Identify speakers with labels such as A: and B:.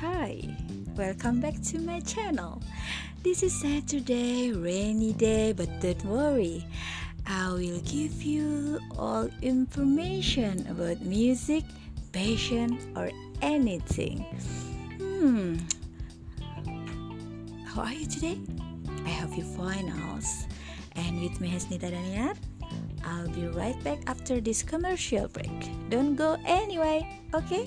A: Hi, welcome back to my channel. This is Saturday, rainy day, but don't worry. I will give you all information about music, passion, or anything. Hmm. How are you today? I hope you fine us And with me Hasnita Daniar, I'll be right back after this commercial break. Don't go anyway, okay?